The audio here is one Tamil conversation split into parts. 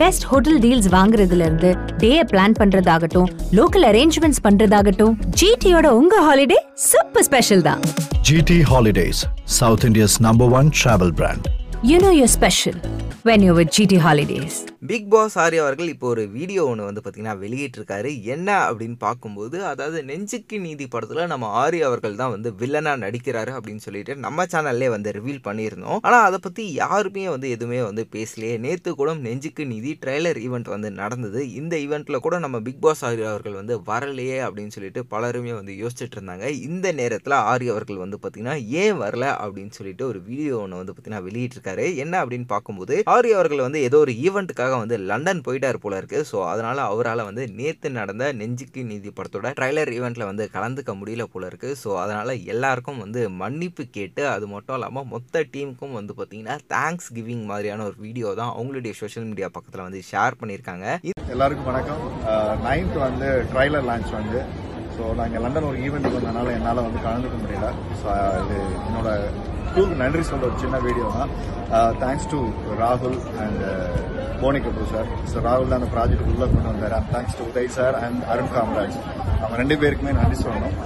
பெஸ்ட் ஹோட்டல் டீல்ஸ் வாங்குறதுல இருந்து டே பிளான் பண்றதாகட்டும் லோக்கல் அரேஞ்ச்மெண்ட்ஸ் பண்றதாகட்டும் ஜிடியோட உங்க ஹாலிடே சூப்பர் ஸ்பெஷல் தான் GT Holidays, South India's number one travel brand. You know your special when you with GT holidays Bigg Boss Arya அவர்கள் இப்போ ஒரு வீடியோ ஒன்று வந்து பார்த்தீங்கன்னா வெளியிட்டிருக்காரு. என்ன அப்படின்னு பார்க்கும்போது அதாவது நெஞ்சுக்கு நீதி படத்தில் நம்ம ஆர்யா அவர்கள் தான் வந்து வில்லனாக நடிக்கிறாரு அப்படின்னு சொல்லிட்டு நம்ம சேனல்லே வந்து ரிவீல் பண்ணியிருந்தோம். ஆனால் அதை பற்றி யாருமே வந்து எதுவுமே வந்து பேசலையே. நேற்று கூட நெஞ்சுக்கு நீதி ட்ரெய்லர் ஈவெண்ட் வந்து நடந்தது. இந்த ஈவெண்ட்டில் கூட நம்ம பிக் பாஸ் ஆர்யா அவர்கள் வந்து வரலையே அப்படின்னு சொல்லிட்டு பலருமே வந்து யோசிச்சுட்டு இருந்தாங்க. இந்த நேரத்தில் ஆர்யா அவர்கள் வந்து பார்த்தீங்கன்னா ஏன் வரல அப்படின்னு சொல்லிட்டு ஒரு வீடியோ ஒன்று வந்து பார்த்தீங்கன்னா வெளியிட்டிருக்காரு. என்ன அப்படின்னு பார்க்கும்போது ஆர்யா அவர்கள் வந்து ஏதோ ஒரு ஈவெண்ட்டுக்காக வந்து லண்டன் போயிட்டார் போல இருக்கு. ஸோ அதனால அவரால் வந்து நேற்று நடந்த நெஞ்சுக்கு நீதி படத்தோட ட்ரைலர் ஈவெண்ட்டில் வந்து கலந்துக்க முடியல போல இருக்கு. ஸோ அதனால எல்லாருக்கும் வந்து மன்னிப்பு கேட்டு அது மட்டும் இல்லாமல் மொத்த டீமுக்கும் வந்து பார்த்தீங்கன்னா தேங்க்ஸ் கிவிங் மாதிரியான ஒரு வீடியோ தான் அவங்களுடைய சோஷியல் மீடியா பக்கத்தில் வந்து ஷேர் பண்ணியிருக்காங்க எல்லாருக்கும் வணக்கம். நைன்த் வந்து ட்ரைலர் லான்ச் வந்து ஸோ நான் இங்கே லண்டன் ஒரு ஈவெண்ட் வந்ததுனால என்னால் வந்து கலந்துக்க முடியல. ஸோ இது என்னோட டூக்கு நன்றி சொல்ற ஒரு சின்ன வீடியோ தான். தேங்க்ஸ் டு ராகுல் and Fani Kapoor sir so ராகுல் தான் அந்த ப்ராஜெக்ட் உள்ளே கொண்டு வந்தார். Thanks to Uday sir and Arun Kamaraj அவங்க ரெண்டு பேருக்குமே நன்றி சொல்லணும்.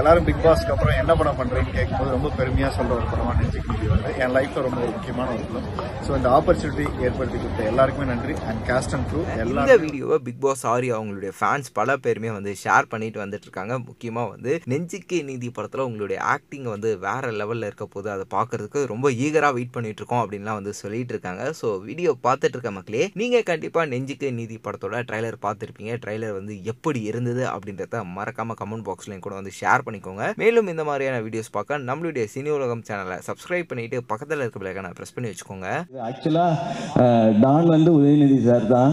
எல்லாரும் பிக் பாஸ்க்கு அப்புறம் என்ன படம் பண்றீங்கன்னு கேட்கும்போது ரொம்ப பெருமையா சொல்ற ஒரு படமா நீதி வருது. என் லைஃப்ல ரொம்ப ஒரு முக்கியமான ஒரு படம். ஸோ இந்த ஆப்பர்ச்சுனிட்டி ஏற்படுத்தி கொடுத்த எல்லாருக்குமே நன்றி. அண்ட் கேஸ்ட் அண்ட் க்ரூ இந்த எல்லாரும் வீடியோவை பிக் பாஸ் ஆரி அவங்களுடைய ஃபேன்ஸ் பல பேருமே வந்து ஷேர் பண்ணிட்டு வந்துட்டு இருக்காங்க. முக்கியமாக வந்து நெஞ்சுக்கே நீதி படத்தில் உங்களுடைய ஆக்டிங் வந்து வேற லெவலில் இருக்க போது அதை பார்க்கறதுக்கு ரொம்ப ஈகராக வெயிட் பண்ணிட்டு இருக்கோம் அப்படின்லாம் வந்து சொல்லிட்டு இருக்காங்க. ஸோ வீடியோ பார்த்துட்டு இருக்க மக்களே நீங்கள் கண்டிப்பாக நெஞ்சுக்கு நீதி படத்தோட ட்ரைலர் பார்த்துருப்பீங்க. ட்ரைலர் வந்து எப்படி இருந்தது அப்படின்றத மறக்காம கமெண்ட் பாக்ஸ்லையும் கூட வந்து ஷேர் ஷேர் பண்ணிக்கோங்க. மேலும் இந்த மாதிரியான வீடியோஸ் பார்க்க நம்மளுடைய சினி உலகம் சேனலை சப்ஸ்கிரைப் பண்ணிட்டு பக்கத்தில் இருக்க பிள்ளைக்கான ப்ரெஸ் பண்ணி வச்சுக்கோங்க. ஆக்சுவலாக டான் வந்து உதயநிதி சார் தான்.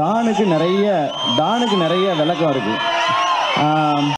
டானுக்கு நிறைய டானுக்கு நிறைய விளக்கம் இருக்குது